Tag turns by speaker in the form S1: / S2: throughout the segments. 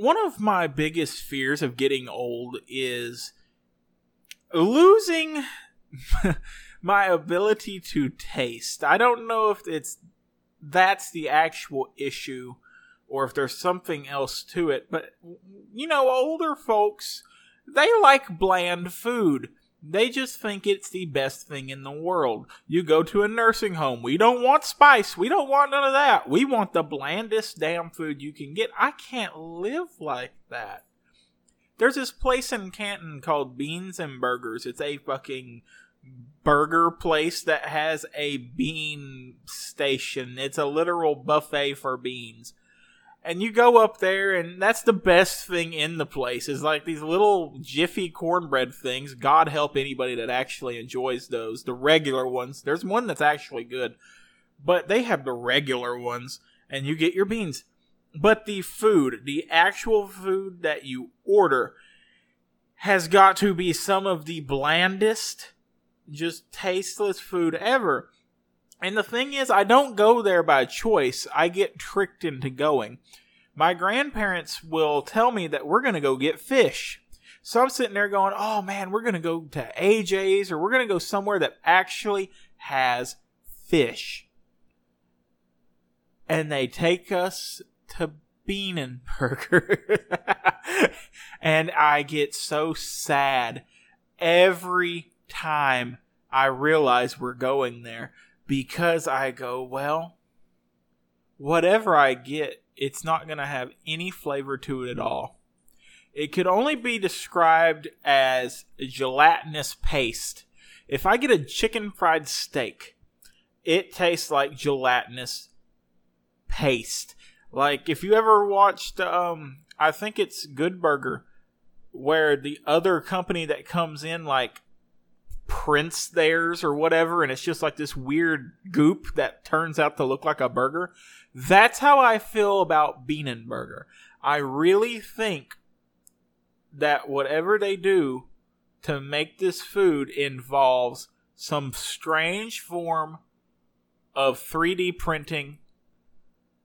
S1: one of my biggest fears of getting old is losing my ability to taste. I don't know if it's that's the actual issue or if there's something else to it, but you know, older folks they like bland food. They just think it's the best thing in the world. You go to a nursing home. We don't want spice. We don't want none of that. We want the blandest damn food you can get. I can't live like that. There's this place in Canton called Beans and Burgers. It's a fucking burger place that has a bean station. It's a literal buffet for beans and you go up there and that's the best thing in the place is like these little jiffy cornbread things. God help anybody that actually enjoys those the regular ones. There's one that's actually good but they have the regular ones and you get your beans. But the food the actual food that you order has got to be some of the blandest just tasteless food ever and the thing is, I don't go there by choice. I get tricked into going. My grandparents will tell me that we're going to go get fish. So I'm sitting there going, oh man, we're going to go to AJ's or we're going to go somewhere that actually has fish. And they take us to Beans and Burgers. and I get so sad every time I realize we're going there because I go, well, whatever I get, it's not going to have any flavor to it at all. It could only be described as gelatinous paste. If I get a chicken fried steak, it tastes like gelatinous paste. Like if you ever watched um I think it's Good Burger where the other company that comes in like prints theirs or whatever, and it's just like this weird goop that turns out to look like a burger. That's how I feel about Beans and Burgers. I really think that whatever they do to make this food involves some strange form of 3D printing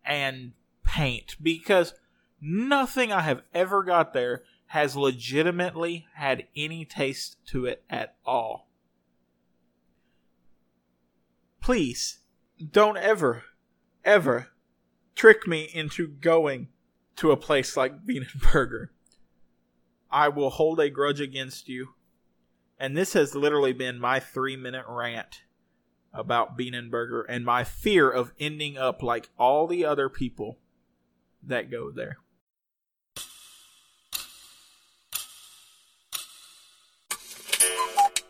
S1: and paint because nothing I have ever got there has legitimately had any taste to it at all please don't ever, ever trick me into going to a place like Beans and Burgers. I will hold a grudge against you. And this has literally been my three minute rant about Beans and Burgers and my fear of ending up like all the other people that go there.